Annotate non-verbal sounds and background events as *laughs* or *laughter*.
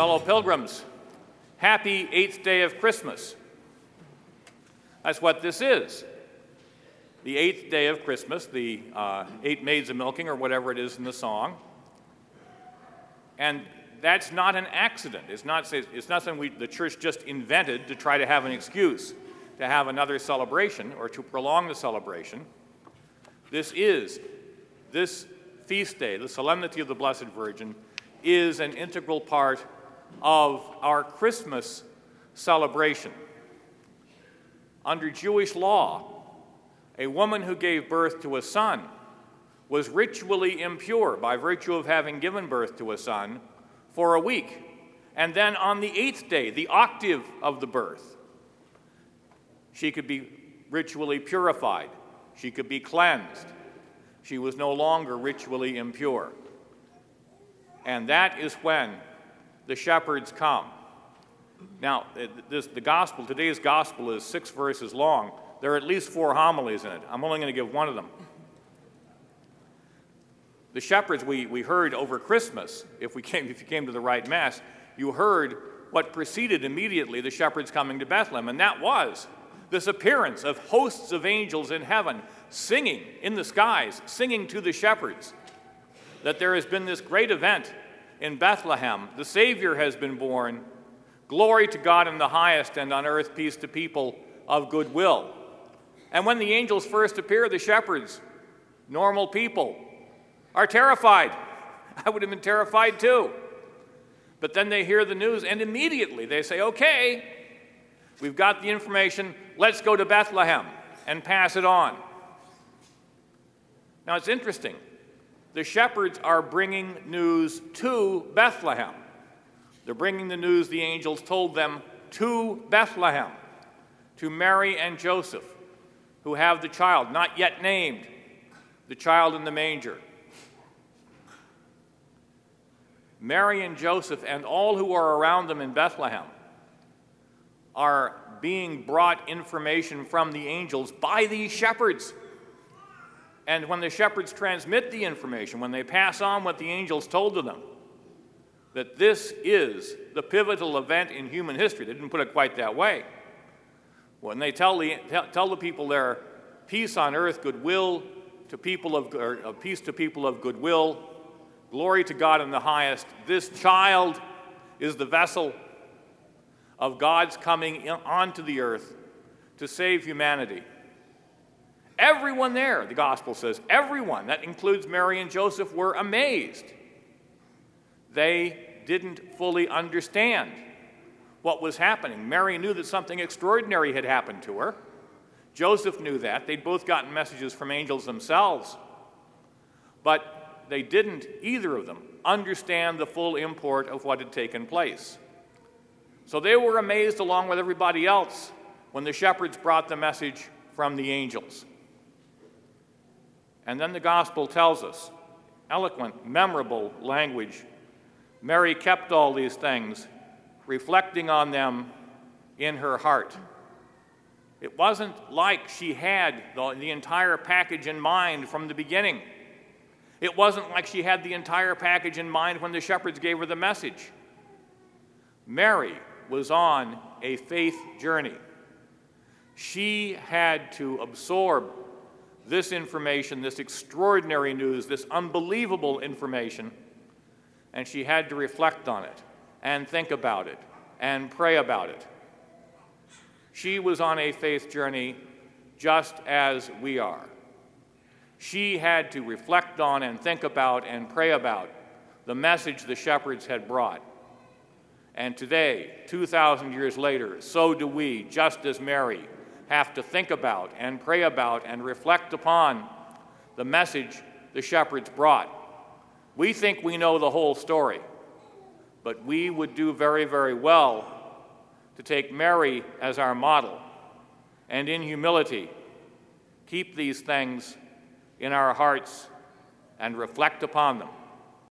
Fellow pilgrims, happy eighth day of Christmas. That's what this is. The eighth day of Christmas, the uh, eight maids of milking, or whatever it is in the song. And that's not an accident. It's not, it's not something we, the church just invented to try to have an excuse to have another celebration or to prolong the celebration. This is, this feast day, the Solemnity of the Blessed Virgin, is an integral part of our Christmas celebration. Under Jewish law, a woman who gave birth to a son was ritually impure by virtue of having given birth to a son for a week. And then on the eighth day, the octave of the birth, she could be ritually purified, she could be cleansed. She was no longer ritually impure. And that is when the shepherds come. Now, uh, this, the gospel, today's gospel is six verses long. There are at least four homilies in it. I'm only going to give one of them. The shepherds we, we heard over Christmas, if, we *laughs* came, if you came to the right Mass, you heard what preceded immediately the shepherds coming to Bethlehem, and that was this appearance of hosts of angels in heaven singing in the skies, singing to the shepherds that there has been this great event in Bethlehem. The Savior has been born. Glory to God in the highest, and on earth peace to people of good will. And when the angels first appear, the shepherds, normal people, are terrified. *laughs* I would have been terrified too. But then they hear the news, and immediately they say, Okay, we've got the information, let's go to Bethlehem and pass it on. Now it's interesting the shepherds are bringing news to Bethlehem. They're bringing the news the angels told them to Bethlehem, to Mary and Joseph, who have the child, not yet named, the child in the manger. Mary and Joseph and all who are around them in Bethlehem are being brought information from the angels by these shepherds. And when the shepherds transmit the information, when they pass on what the angels told to them, that this is the pivotal event in human history, they didn't put it quite that way. When they tell the, tell the people there, peace on earth, goodwill to people of, or, uh, peace to people of goodwill, glory to God in the highest, this child is the vessel of God's coming onto the earth to save humanity. Everyone there, the gospel says, everyone, that includes Mary and Joseph, were amazed. They didn't fully understand what was happening. Mary knew that something extraordinary had happened to her. Joseph knew that. They'd both gotten messages from angels themselves. But they didn't, either of them, understand the full import of what had taken place. So they were amazed along with everybody else when the shepherds brought the message from the angels. And then the gospel tells us eloquent, memorable language. Mary kept all these things, reflecting on them in her heart. It wasn't like she had the, the, entire package in mind from the beginning. It wasn't like she had the entire package in mind when the shepherds gave her the message. Mary was on a faith journey. She had to absorb this information, this extraordinary news, this unbelievable information, and she had to reflect on it and think about it and pray about it. She was on a faith journey just as we are. She had to reflect on and think about and pray about the message the shepherds had brought. And today, 2,000 years later, so do we, just as Mary have to think about and pray about and reflect upon the message the shepherds brought. We think we know the whole story, but we would do very, very well to take Mary as our model and in humility keep these things in our hearts and reflect upon them.